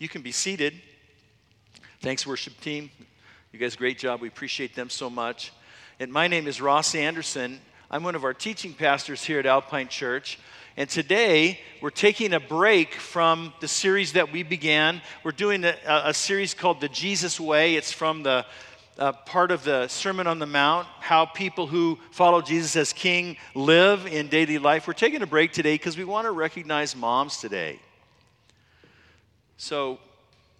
You can be seated. Thanks, worship team. You guys, great job. We appreciate them so much. And my name is Ross Anderson. I'm one of our teaching pastors here at Alpine Church. And today, we're taking a break from the series that we began. We're doing a, a series called The Jesus Way. It's from the uh, part of the Sermon on the Mount, how people who follow Jesus as King live in daily life. We're taking a break today because we want to recognize moms today. So,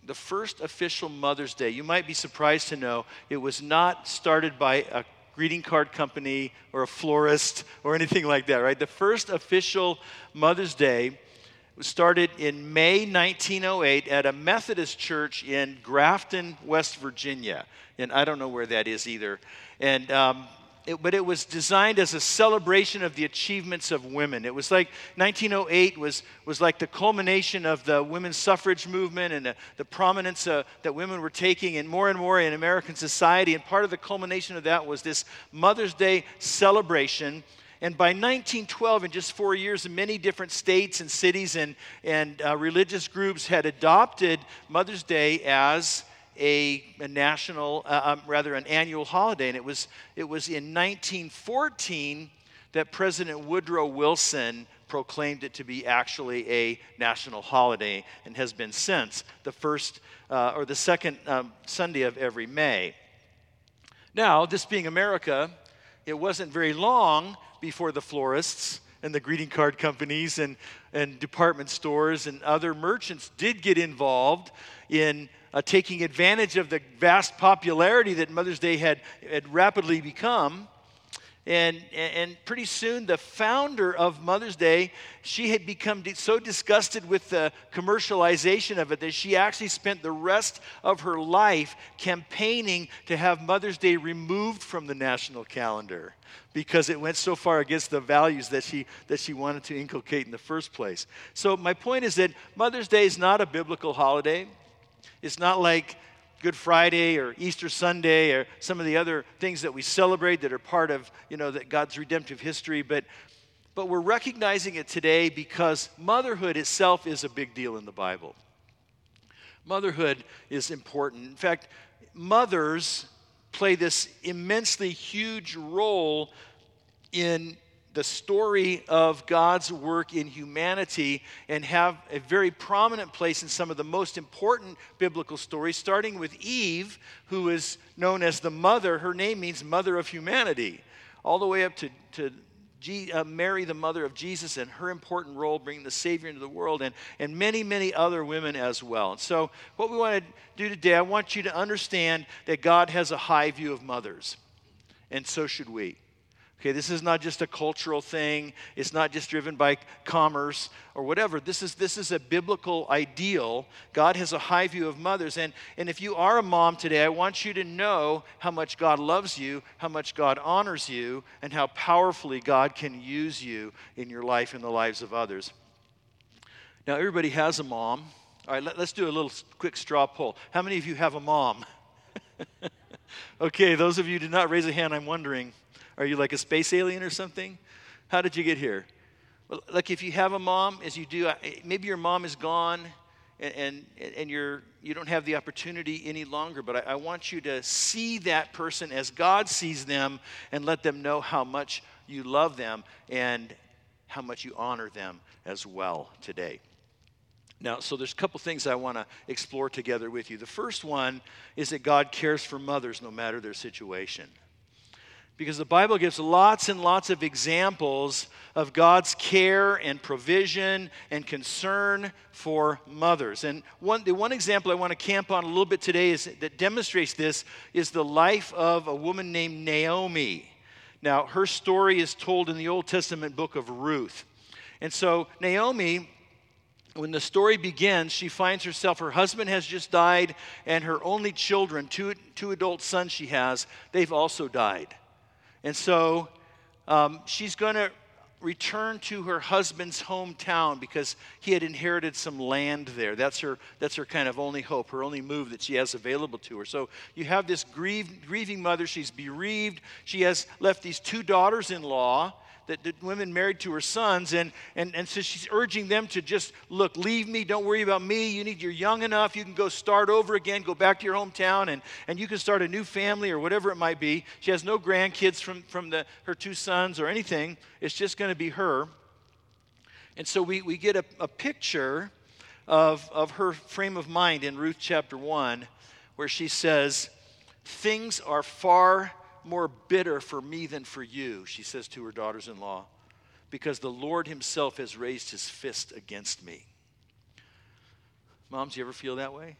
the first official Mother's Day, you might be surprised to know it was not started by a greeting card company or a florist or anything like that, right? The first official Mother's Day was started in May 1908 at a Methodist church in Grafton, West Virginia. And I don't know where that is either. And um, it, but it was designed as a celebration of the achievements of women. It was like 1908 was, was like the culmination of the women's suffrage movement and the, the prominence uh, that women were taking and more and more in American society. And part of the culmination of that was this Mother's Day celebration. And by 1912, in just four years, many different states and cities and, and uh, religious groups had adopted Mother's Day as a, a national, uh, um, rather an annual holiday. And it was, it was in 1914 that President Woodrow Wilson proclaimed it to be actually a national holiday and has been since the first uh, or the second um, Sunday of every May. Now, this being America, it wasn't very long before the florists and the greeting card companies and, and department stores and other merchants did get involved in uh, taking advantage of the vast popularity that Mother's Day had, had rapidly become. And, and pretty soon, the founder of Mother's Day, she had become so disgusted with the commercialization of it that she actually spent the rest of her life campaigning to have Mother's Day removed from the national calendar because it went so far against the values that she, that she wanted to inculcate in the first place. So, my point is that Mother's Day is not a biblical holiday. It's not like Good Friday or Easter Sunday or some of the other things that we celebrate that are part of, you know, that God's redemptive history, but but we're recognizing it today because motherhood itself is a big deal in the Bible. Motherhood is important. In fact, mothers play this immensely huge role in the story of God's work in humanity and have a very prominent place in some of the most important biblical stories, starting with Eve, who is known as the mother. Her name means mother of humanity, all the way up to, to G, uh, Mary, the mother of Jesus, and her important role bringing the Savior into the world, and, and many, many other women as well. And so, what we want to do today, I want you to understand that God has a high view of mothers, and so should we. Okay, this is not just a cultural thing. It's not just driven by commerce or whatever. This is, this is a biblical ideal. God has a high view of mothers. And, and if you are a mom today, I want you to know how much God loves you, how much God honors you, and how powerfully God can use you in your life and the lives of others. Now, everybody has a mom. All right, let, let's do a little quick straw poll. How many of you have a mom? okay, those of you who did not raise a hand, I'm wondering. Are you like a space alien or something? How did you get here? Well, like if you have a mom, as you do, maybe your mom is gone and, and, and you're, you don't have the opportunity any longer, but I, I want you to see that person as God sees them and let them know how much you love them and how much you honor them as well today. Now, so there's a couple things I want to explore together with you. The first one is that God cares for mothers no matter their situation because the Bible gives lots and lots of examples of God's care and provision and concern for mothers. And one, the one example I want to camp on a little bit today is, that demonstrates this is the life of a woman named Naomi. Now, her story is told in the Old Testament book of Ruth. And so, Naomi when the story begins, she finds herself, her husband has just died, and her only children, two, two adult sons she has, they've also died. And so um, she's going to return to her husband's hometown because he had inherited some land there. That's her, that's her kind of only hope, her only move that she has available to her. So you have this grieved, grieving mother. She's bereaved. She has left these two daughters in law that, that women married to her sons. And, and, and so she's urging them to just look, leave me, don't worry about me. You need, you're young enough, you can go start over again, go back to your hometown, and, and you can start a new family or whatever it might be. She has no grandkids from, from the, her two sons or anything. It's just going to be her. And so we, we get a, a picture of, of her frame of mind in Ruth chapter 1, where she says, Things are far more bitter for me than for you, she says to her daughters in law, because the Lord Himself has raised His fist against me. Moms, you ever feel that way?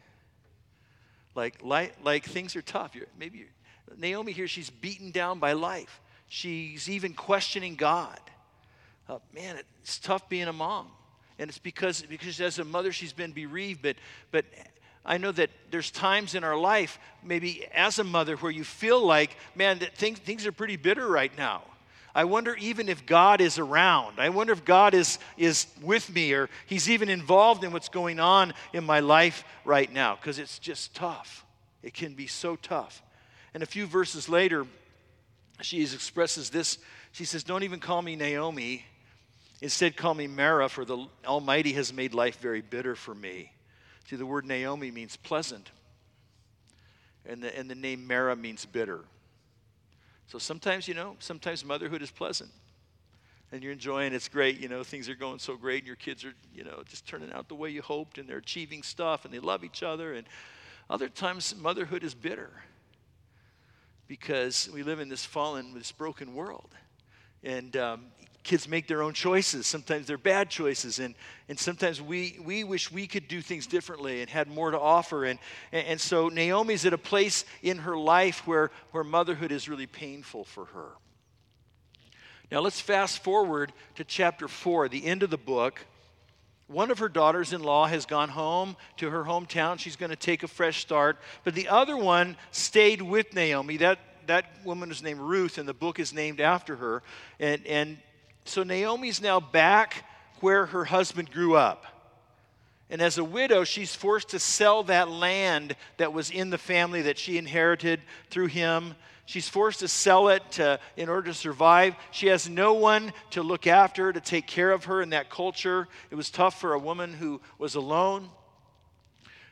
Like, like, like things are tough. You're, maybe you're, Naomi here, she's beaten down by life. She's even questioning God. Uh, man, it's tough being a mom. And it's because, because as a mother, she's been bereaved, but, but I know that there's times in our life, maybe as a mother, where you feel like, man, that things, things are pretty bitter right now. I wonder even if God is around. I wonder if God is, is with me or He's even involved in what's going on in my life right now because it's just tough. It can be so tough. And a few verses later, she expresses this. She says, Don't even call me Naomi. Instead, call me Mara, for the Almighty has made life very bitter for me. See, the word Naomi means pleasant, and the, and the name Mara means bitter. So sometimes, you know, sometimes motherhood is pleasant. And you're enjoying it's great, you know, things are going so great, and your kids are, you know, just turning out the way you hoped, and they're achieving stuff, and they love each other. And other times, motherhood is bitter because we live in this fallen, this broken world. And um, kids make their own choices. Sometimes they're bad choices. And, and sometimes we, we wish we could do things differently and had more to offer. And, and, and so Naomi's at a place in her life where, where motherhood is really painful for her. Now let's fast forward to chapter 4, the end of the book. One of her daughters in law has gone home to her hometown. She's going to take a fresh start. But the other one stayed with Naomi. That, that woman is named Ruth, and the book is named after her. And, and so Naomi's now back where her husband grew up. And as a widow, she's forced to sell that land that was in the family that she inherited through him. She's forced to sell it to, in order to survive. She has no one to look after to take care of her in that culture. It was tough for a woman who was alone.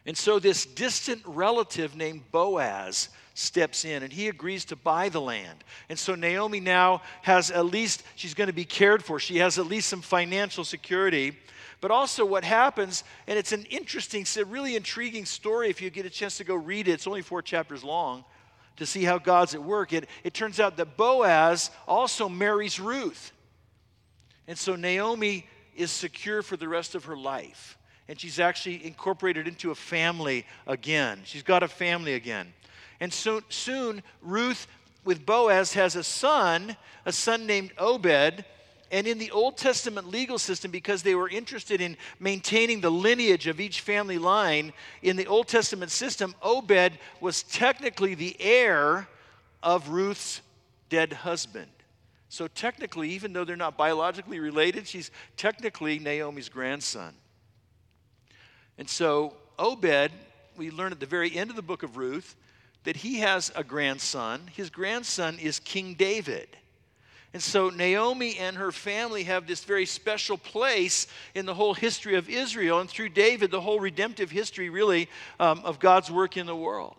And so, this distant relative named Boaz steps in and he agrees to buy the land. And so Naomi now has at least, she's going to be cared for. She has at least some financial security. But also, what happens, and it's an interesting, it's a really intriguing story if you get a chance to go read it. It's only four chapters long to see how God's at work. It, it turns out that Boaz also marries Ruth. And so Naomi is secure for the rest of her life. And she's actually incorporated into a family again. She's got a family again. And so, soon, Ruth with Boaz has a son, a son named Obed. And in the Old Testament legal system, because they were interested in maintaining the lineage of each family line, in the Old Testament system, Obed was technically the heir of Ruth's dead husband. So, technically, even though they're not biologically related, she's technically Naomi's grandson. And so, Obed, we learn at the very end of the book of Ruth, that he has a grandson. His grandson is King David. And so Naomi and her family have this very special place in the whole history of Israel, and through David, the whole redemptive history, really, um, of God's work in the world.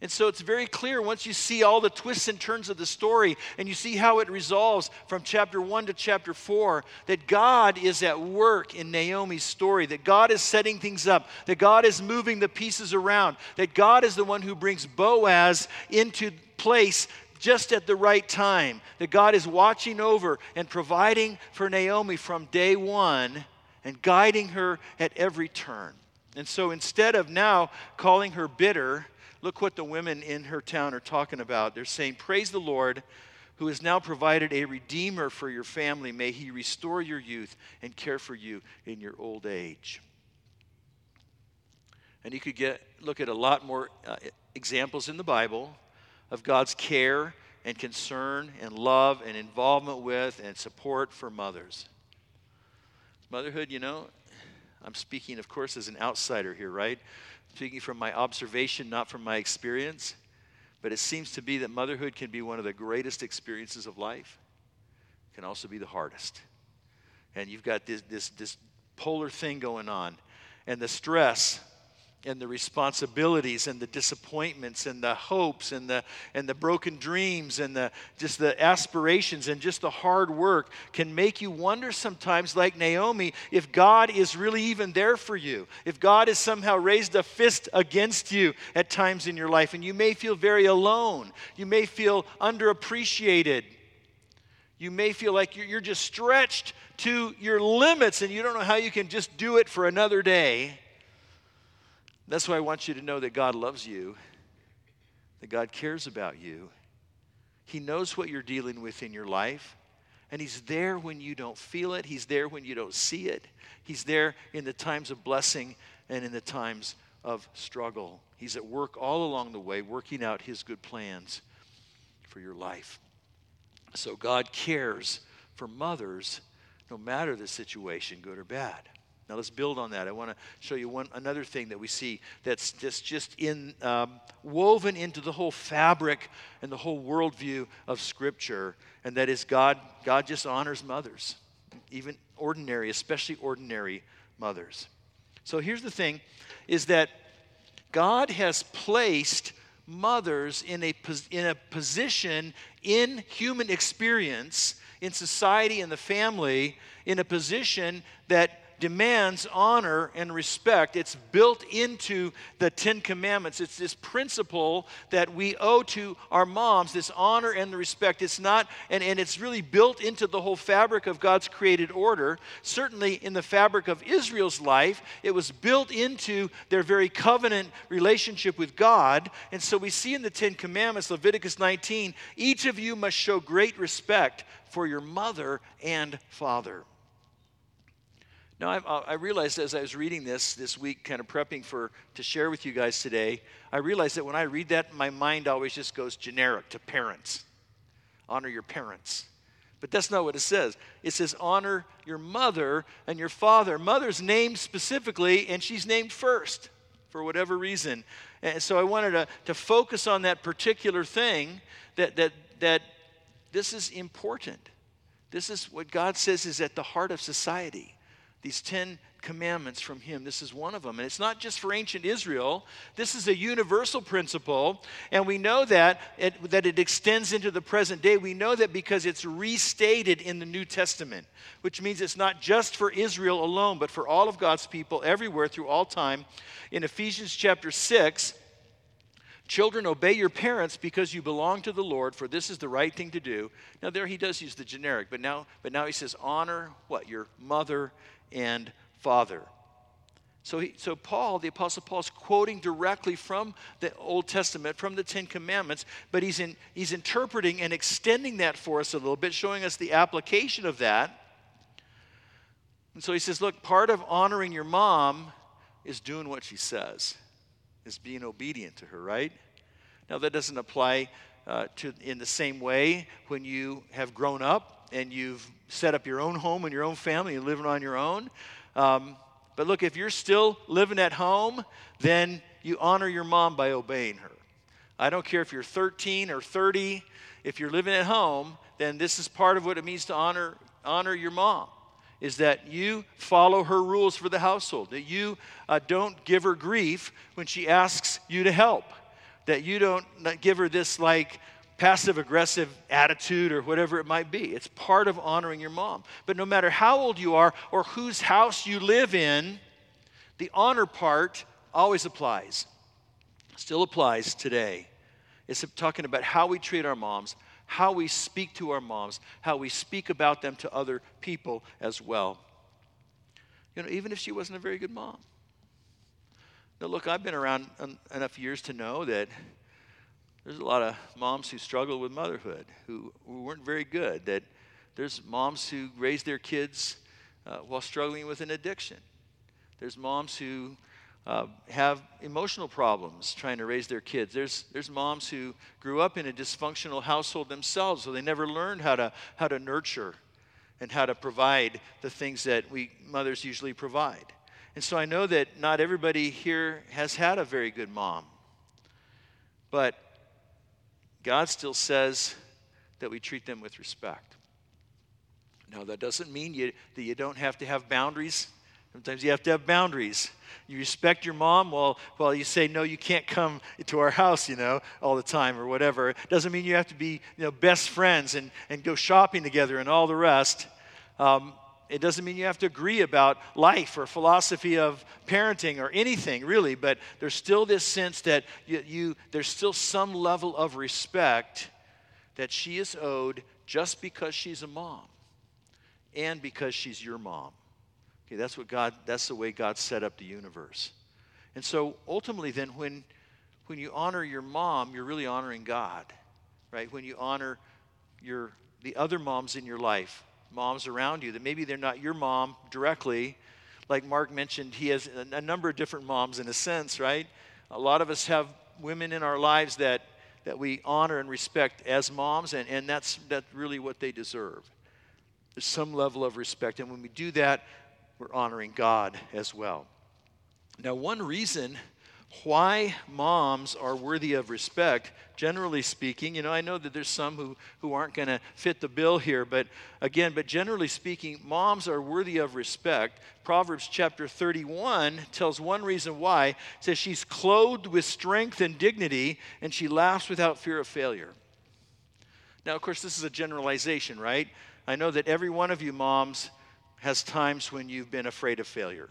And so it's very clear once you see all the twists and turns of the story and you see how it resolves from chapter 1 to chapter 4 that God is at work in Naomi's story, that God is setting things up, that God is moving the pieces around, that God is the one who brings Boaz into place just at the right time, that God is watching over and providing for Naomi from day one and guiding her at every turn. And so instead of now calling her bitter, Look what the women in her town are talking about. They're saying, Praise the Lord who has now provided a redeemer for your family. May he restore your youth and care for you in your old age. And you could get look at a lot more uh, examples in the Bible of God's care and concern and love and involvement with and support for mothers. Motherhood, you know, I'm speaking, of course, as an outsider here, right? Speaking from my observation, not from my experience. But it seems to be that motherhood can be one of the greatest experiences of life. can also be the hardest. And you've got this, this, this polar thing going on. And the stress and the responsibilities and the disappointments and the hopes and the and the broken dreams and the just the aspirations and just the hard work can make you wonder sometimes like Naomi if God is really even there for you if God has somehow raised a fist against you at times in your life and you may feel very alone you may feel underappreciated you may feel like you're, you're just stretched to your limits and you don't know how you can just do it for another day that's why I want you to know that God loves you, that God cares about you. He knows what you're dealing with in your life, and He's there when you don't feel it, He's there when you don't see it. He's there in the times of blessing and in the times of struggle. He's at work all along the way, working out His good plans for your life. So God cares for mothers no matter the situation, good or bad. Now let's build on that. I want to show you one another thing that we see that's just just in um, woven into the whole fabric and the whole worldview of Scripture, and that is God. God just honors mothers, even ordinary, especially ordinary mothers. So here's the thing: is that God has placed mothers in a in a position in human experience, in society, in the family, in a position that demands honor and respect. It's built into the Ten Commandments. It's this principle that we owe to our moms, this honor and the respect. It's not, and, and it's really built into the whole fabric of God's created order. Certainly in the fabric of Israel's life, it was built into their very covenant relationship with God. And so we see in the Ten Commandments, Leviticus 19, each of you must show great respect for your mother and father. Now, I, uh, I, realized as I was reading this this week, kind of prepping for to share with you guys today, I realized that when I read that, my mind always just goes generic to parents. Honor your parents. But that's not what it says. It says, honor your mother and your father. Mother's named specifically, and she's named first for whatever reason. And so I wanted to, to focus on that particular thing that, that, that this is important. This is what God says is at the heart of society these 10 commandments from him. This is one of them. And it's not just for ancient Israel, this is a universal principle. And we know that it, that it extends into the present day. We know that because it's restated in the New Testament, which means it's not just for Israel alone, but for all of God's people everywhere through all time. In Ephesians chapter 6, Children, obey your parents because you belong to the Lord, for this is the right thing to do. Now, there he does use the generic, but now, but now he says, honor what? Your mother and father. So, he, so Paul, the Apostle Paul, is quoting directly from the Old Testament, from the Ten Commandments, but he's, in, he's interpreting and extending that for us a little bit, showing us the application of that. And so he says, look, part of honoring your mom is doing what she says, is being obedient to her, right? Now, that doesn't apply uh, to, in the same way when you have grown up and you've set up your own home and your own family and living on your own. Um, but look, if you're still living at home, then you honor your mom by obeying her. I don't care if you're 13 or 30, if you're living at home, then this is part of what it means to honor, honor your mom is that you follow her rules for the household, that you uh, don't give her grief when she asks you to help, that you don't give her this like passive aggressive attitude or whatever it might be. It's part of honoring your mom. But no matter how old you are or whose house you live in, the honor part always applies. Still applies today. It's talking about how we treat our moms, how we speak to our moms, how we speak about them to other people as well. You know, even if she wasn't a very good mom. Now, look, I've been around enough years to know that there's a lot of moms who struggle with motherhood who, who weren't very good. That there's moms who raise their kids uh, while struggling with an addiction. There's moms who uh, have emotional problems trying to raise their kids. There's, there's moms who grew up in a dysfunctional household themselves, so they never learned how to, how to nurture and how to provide the things that we mothers usually provide. And so I know that not everybody here has had a very good mom. But God still says that we treat them with respect. Now, that doesn't mean you, that you don't have to have boundaries. Sometimes you have to have boundaries. You respect your mom while, while you say, no, you can't come to our house, you know, all the time or whatever. It Doesn't mean you have to be, you know, best friends and, and go shopping together and all the rest. Um, it doesn't mean you have to agree about life or philosophy of parenting or anything really, but there's still this sense that you, you there's still some level of respect that she is owed just because she's a mom and because she's your mom. Okay, that's what God, that's the way God set up the universe. And so ultimately, then, when, when you honor your mom, you're really honoring God, right? When you honor your, the other moms in your life, moms around you, that maybe they're not your mom directly. Like Mark mentioned, he has a, number of different moms in a sense, right? A lot of us have women in our lives that, that we honor and respect as moms, and, and that's, that's really what they deserve. There's some level of respect. And when we do that, we're honoring God as well. Now, one reason why moms are worthy of respect, generally speaking, you know, I know that there's some who, who aren't going to fit the bill here, but again, but generally speaking, moms are worthy of respect. Proverbs chapter 31 tells one reason why. It says, She's clothed with strength and dignity, and she laughs without fear of failure. Now, of course, this is a generalization, right? I know that every one of you moms has times when you've been afraid of failure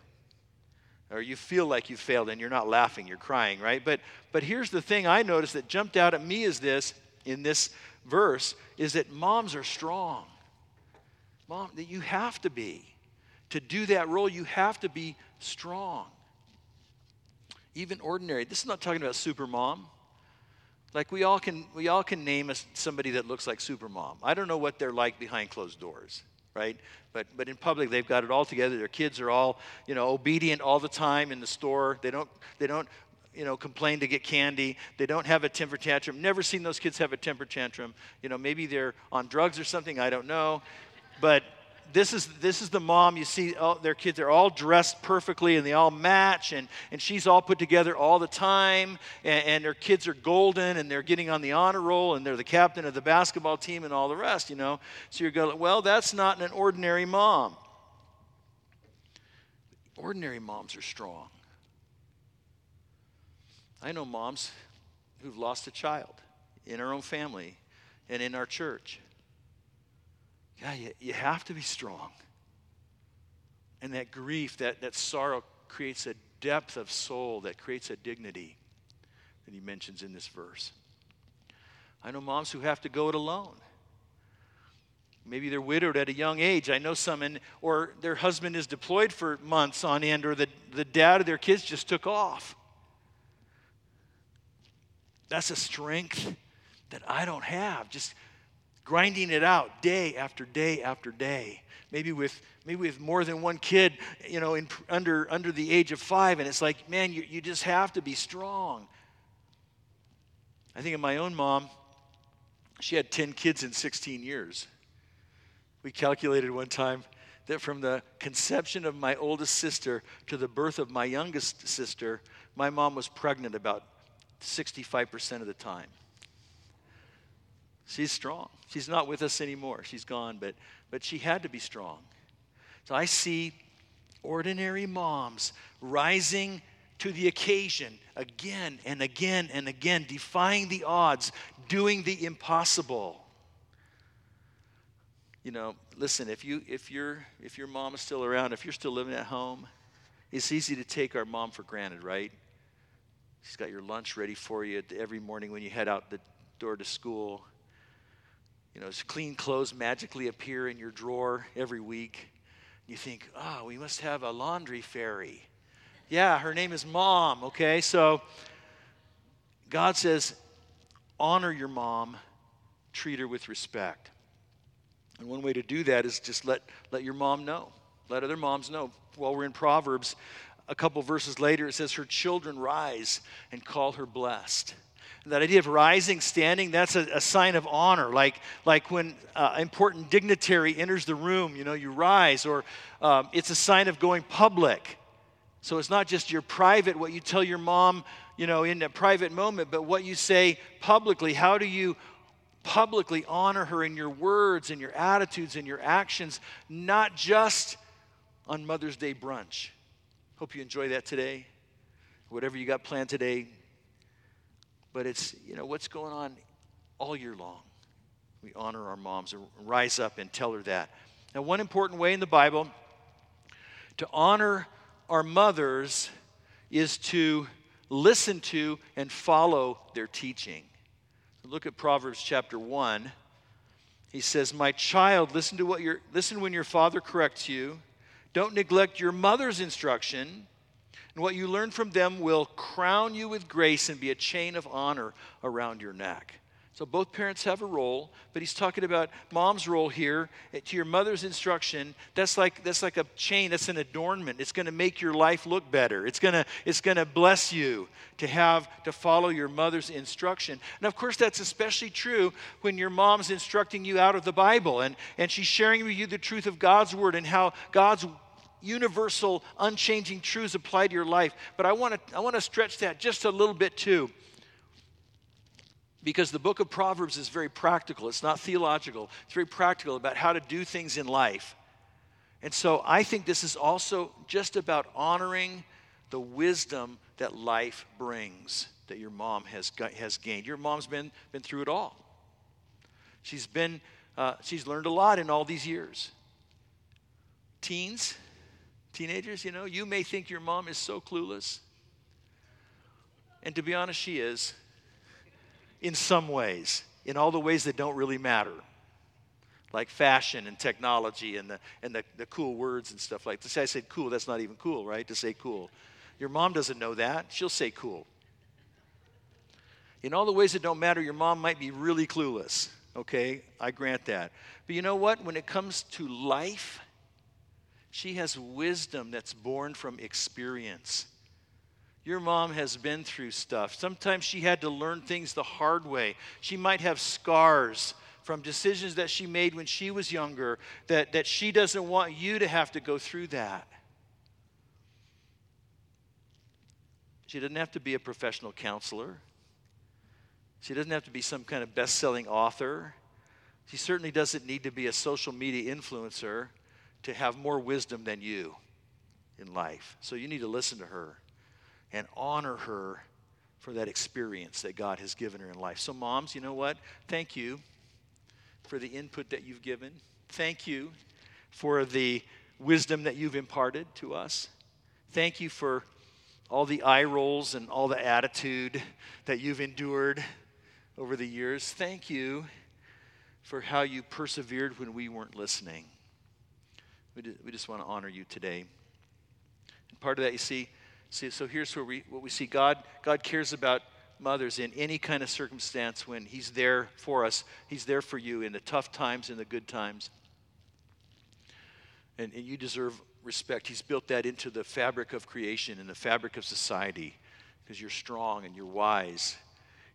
or you feel like you failed and you're not laughing you're crying right? But but here's the thing i noticed that jumped out at me is this in this verse is that moms are strong. Mom that you have to be. To do that role you have to be strong. Even ordinary this is not talking about super mom like we all can we all can name a, somebody that looks like super mom i don't know what they're like behind closed doors right? But, but in public, they've got it all together. Their kids are all, you know, obedient all the time in the store. They don't, they don't, you know, complain to get candy. They don't have a temper tantrum. Never seen those kids have a temper tantrum. You know, maybe they're on drugs or something. I don't know. But this is this is the mom you see all, their kids they're all dressed perfectly and they all match and, and she's all put together all the time and, and their kids are golden and they're getting on the honor roll and they're the captain of the basketball team and all the rest you know. So you're going well that's not an ordinary mom. Ordinary moms are strong. I know moms who've lost a child in our own family and in our church yeah, you, you have to be strong. And that grief, that, that sorrow creates a depth of soul that creates a dignity that he mentions in this verse. I know moms who have to go it alone. Maybe they're widowed at a young age. I know some, in, or their husband is deployed for months on end, or the, the dad of their kids just took off. That's a strength that I don't have. Just grinding it out day after day after day. Maybe with maybe with more than one kid you know in, under under the age of five and it's like man you, you just have to be strong. I think of my own mom. She had 10 kids in 16 years. We calculated one time that from the conception of my oldest sister to the birth of my youngest sister my mom was pregnant about 65% of the time She's strong. She's not with us anymore. She's gone, but, but she had to be strong. So I see ordinary moms rising to the occasion again and again and again, defying the odds, doing the impossible. You know, listen, if you if your if your mom is still around, if you're still living at home, it's easy to take our mom for granted, right? She's got your lunch ready for you every morning when you head out the door to school. You know, clean clothes magically appear in your drawer every week. You think, oh, we must have a laundry fairy. Yeah, her name is mom, okay? So God says, honor your mom, treat her with respect. And one way to do that is just let, let your mom know. Let other moms know. While we're in Proverbs, a couple verses later, it says, Her children rise and call her blessed that idea of rising, standing, that's a, a sign of honor. Like, like when uh, important dignitary enters the room, you know, you rise, or um, it's a sign of going public. So it's not just your private, what you tell your mom, you know, in a private moment, but what you say publicly. How do you publicly honor her in your words in your attitudes and your actions, not just on Mother's Day brunch. Hope you enjoy that today. Whatever you got planned today. But it's, you know, what's going on all year long. We honor our moms and rise up and tell her that. Now, one important way in the Bible to honor our mothers is to listen to and follow their teaching. Look at Proverbs chapter 1. He says, "My child, listen to what your listen when your father corrects you. Don't neglect your mother's instruction, and what you learn from them will crown you with grace and be a chain of honor around your neck." So both parents have a role, but he's talking about mom's role here to your mother's instruction. That's like that's like a chain, that's an adornment. It's going to make your life look better. It's going to it's going to bless you to have to follow your mother's instruction. And of course that's especially true when your mom's instructing you out of the Bible and and she's sharing with you the truth of God's word and how God's universal unchanging truths apply to your life. But I want to I want to stretch that just a little bit too because the book of Proverbs is very practical. It's not theological, it's very practical about how to do things in life. And so I think this is also just about honoring the wisdom that life brings that your mom has, has gained. Your mom's been, been through it all. She's been, uh, she's learned a lot in all these years. Teens, teenagers, you know, you may think your mom is so clueless. And to be honest, she is in some ways, in all the ways that don't really matter, like fashion and technology and the, and the, the cool words and stuff like this. I said cool, that's not even cool, right? To say cool. Your mom doesn't know that. She'll say cool. In all the ways that don't matter, your mom might be really clueless. Okay, I grant that. But you know what? When it comes to life, she has wisdom that's born from experience. Your mom has been through stuff. Sometimes she had to learn things the hard way. She might have scars from decisions that she made when she was younger that, that she doesn't want you to have to go through that. She doesn't have to be a professional counselor. She doesn't have to be some kind of best selling author. She certainly doesn't need to be a social media influencer to have more wisdom than you in life. So you need to listen to her and honor her for that experience that God has given her in life. So, moms, you know what? Thank you for the input that you've given. Thank you for the wisdom that you've imparted to us. Thank you for all the eye rolls and all the attitude that you've endured over the years. Thank you for how you persevered when we weren't listening. We just want to honor you today. And part of that, you see, See, so here's where we, what we see God, God cares about mothers in any kind of circumstance when He's there for us. He's there for you in the tough times and the good times. And, and you deserve respect. He's built that into the fabric of creation and the fabric of society because you're strong and you're wise.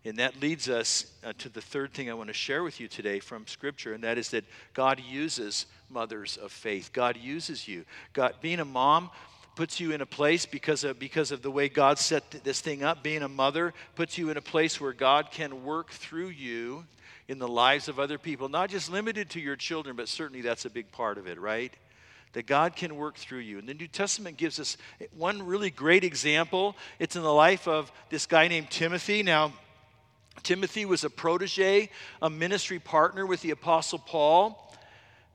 And that leads us uh, to the third thing I want to share with you today from Scripture, and that is that God uses mothers of faith. God uses you. God, being a mom, puts you in a place because of, because of the way God set this thing up. Being a mother puts you in a place where God can work through you in the lives of other people, not just limited to your children, but certainly that's a big part of it, right? That God can work through you. And the New Testament gives us one really great example. It's in the life of this guy named Timothy. Now, Timothy was a protege, a ministry partner with the Apostle Paul.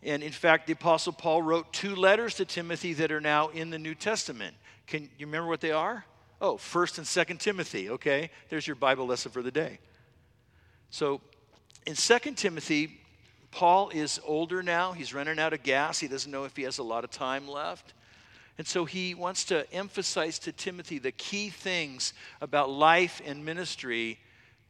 And in fact, the Apostle Paul wrote two letters to Timothy that are now in the New Testament. Can you remember what they are? Oh, 1st and 2nd Timothy. Okay, there's your Bible lesson for the day. So in 2nd Timothy, Paul is older now. He's running out of gas. He doesn't know if he has a lot of time left. And so he wants to emphasize to Timothy the key things about life and ministry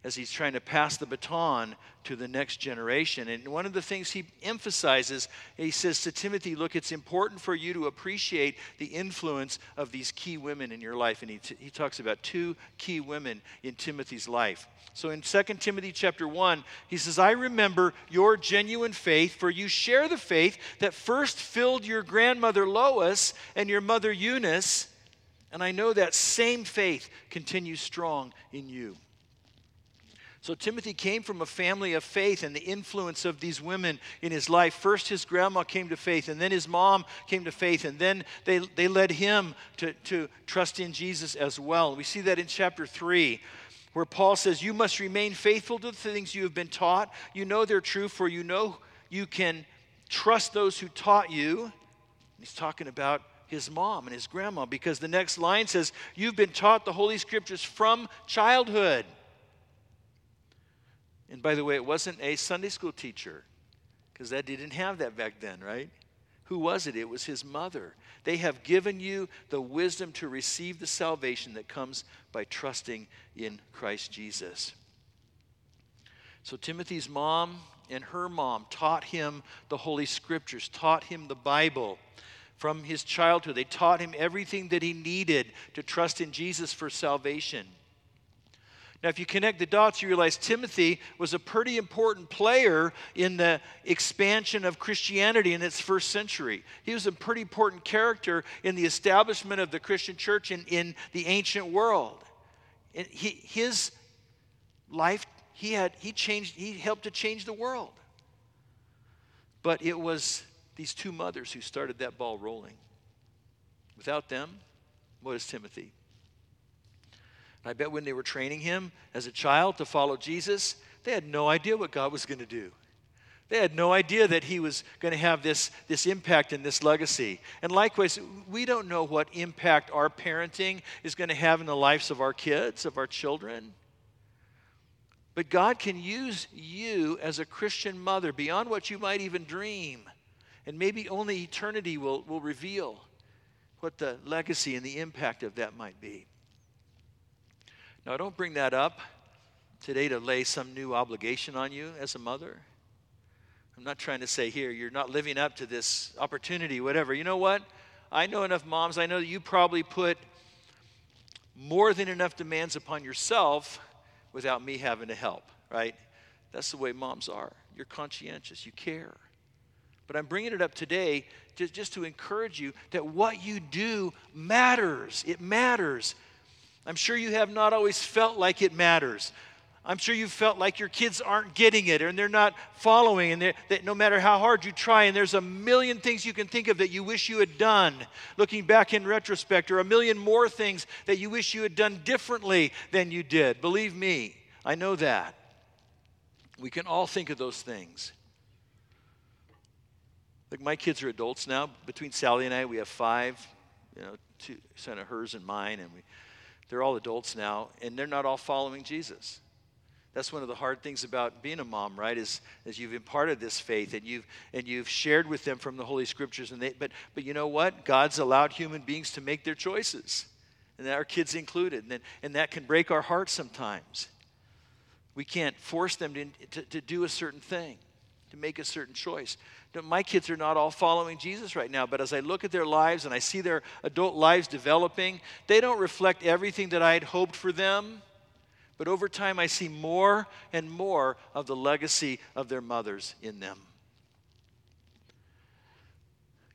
as he's trying to pass the baton to the next generation. And one of the things he emphasizes, he says to Timothy, Look, it's important for you to appreciate the influence of these key women in your life. And he, t- he talks about two key women in Timothy's life. So in 2 Timothy chapter 1, he says, I remember your genuine faith, for you share the faith that first filled your grandmother Lois and your mother Eunice. And I know that same faith continues strong in you. So Timothy came from a family of faith and the influence of these women in his life. First, his grandma came to faith, and then his mom came to faith, and then they, they led him to, to trust in Jesus as well. We see that in chapter 3, where Paul says, You must remain faithful to the things you have been taught. You know they're true, for you know you can trust those who taught you. He's talking about his mom and his grandma because the next line says, You've been taught the Holy Scriptures from childhood. And by the way, it wasn't a Sunday school teacher, because that didn't have that back then, right? Who was it? It was his mother. They have given you the wisdom to receive the salvation that comes by trusting in Christ Jesus. So Timothy's mom and her mom taught him the Holy Scriptures, taught him the Bible from his childhood. They taught him everything that he needed to trust in Jesus for salvation. Now, if you connect the dots, you realize Timothy was a pretty important player in the expansion of Christianity in its first century. He was a pretty important character in the establishment of the Christian church in, in the ancient world. And he, his life, he, had, he, changed, he helped to change the world. But it was these two mothers who started that ball rolling. Without them, what is Timothy? I bet when they were training him as a child to follow Jesus, they had no idea what God was going to do. They had no idea that he was going to have this, this impact and this legacy. And likewise, we don't know what impact our parenting is going to have in the lives of our kids, of our children. But God can use you as a Christian mother beyond what you might even dream. And maybe only eternity will, will reveal what the legacy and the impact of that might be. Now, I don't bring that up today to lay some new obligation on you as a mother. I'm not trying to say here, you're not living up to this opportunity, whatever. You know what? I know enough moms, I know that you probably put more than enough demands upon yourself without me having to help, right? That's the way moms are. You're conscientious, you care. But I'm bringing it up today just, just to encourage you that what you do matters. It matters. I'm sure you have not always felt like it matters. I'm sure you felt like your kids aren't getting it and they're not following, and that no matter how hard you try, and there's a million things you can think of that you wish you had done looking back in retrospect, or a million more things that you wish you had done differently than you did. Believe me, I know that. We can all think of those things. Like my kids are adults now. Between Sally and I, we have five, you know, two, son of hers and mine, and we they're all adults now, and they're not all following Jesus. That's one of the hard things about being a mom, right? Is, is you've imparted this faith and you've and you've shared with them from the Holy Scriptures. And they, but but you know what? God's allowed human beings to make their choices, and our kids included. And, then, and that can break our hearts sometimes. We can't force them to, to, to do a certain thing, to make a certain choice my kids are not all following Jesus right now, but as I look at their lives and I see their adult lives developing, they don't reflect everything that I had hoped for them. But over time, I see more and more of the legacy of their mothers in them.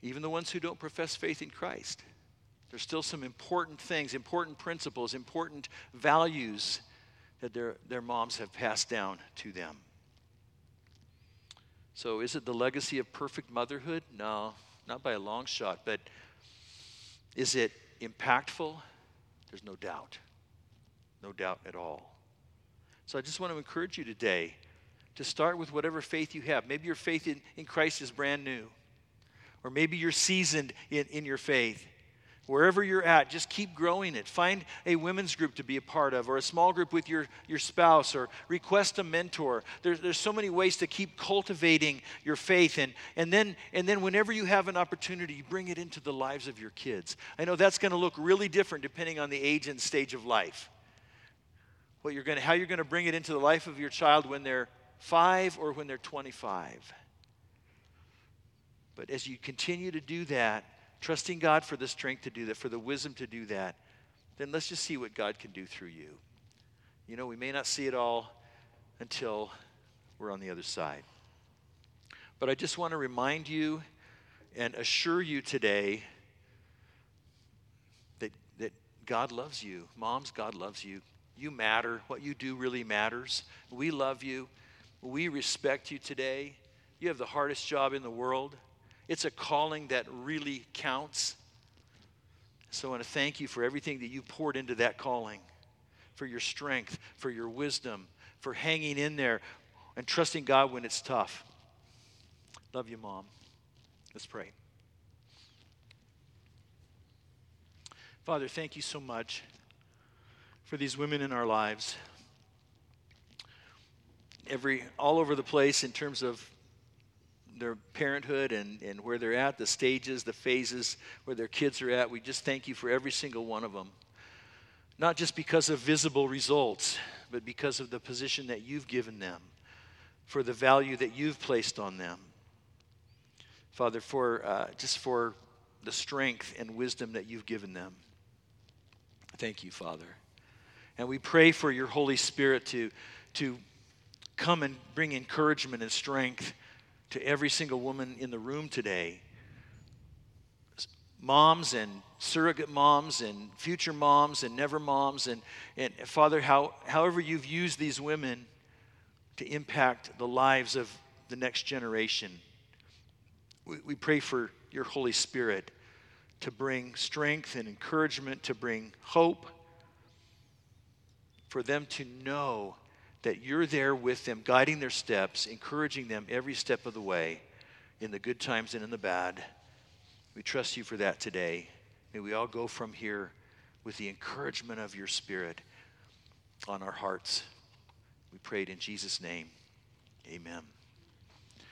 Even the ones who don't profess faith in Christ. There's still some important things, important principles, important values that their, their moms have passed down to them. So, is it the legacy of perfect motherhood? No, not by a long shot. But is it impactful? There's no doubt. No doubt at all. So, I just want to encourage you today to start with whatever faith you have. Maybe your faith in, in Christ is brand new, or maybe you're seasoned in, in your faith. Wherever you're at, just keep growing it. Find a women's group to be a part of, or a small group with your, your spouse, or request a mentor. There's, there's so many ways to keep cultivating your faith. And, and, then, and then, whenever you have an opportunity, you bring it into the lives of your kids. I know that's going to look really different depending on the age and stage of life. What you're gonna, how you're going to bring it into the life of your child when they're five or when they're 25. But as you continue to do that, trusting God for the strength to do that, for the wisdom to do that, then let's just see what God can do through you. You know, we may not see it all until we're on the other side. But I just want to remind you and assure you today that, that God loves you. Moms, God loves you. You matter. What you do really matters. We love you. We respect you today. You have the hardest job in the world. It's a calling that really counts. So I want to thank you for everything that you poured into that calling, for your strength, for your wisdom, for hanging in there and trusting God when it's tough. Love you, Mom. Let's pray. Father, thank you so much for these women in our lives. Every all over the place in terms of their parenthood and, and where they're at, the stages, the phases where their kids are at. We just thank you for every single one of them. Not just because of visible results, but because of the position that you've given them, for the value that you've placed on them. Father, for uh, just for the strength and wisdom that you've given them. Thank you, Father. And we pray for your Holy Spirit to, to come and bring encouragement and strength to every single woman in the room today. Moms and surrogate moms and future moms and never moms. And, and Father, how, however you've used these women to impact the lives of the next generation, we, we pray for your Holy Spirit to bring strength and encouragement, to bring hope, for them to know that you're there with them, guiding their steps, encouraging them every step of the way, in the good times and in the bad. We trust you for that today. May we all go from here with the encouragement of your Spirit on our hearts. We prayed in Jesus' name. Amen.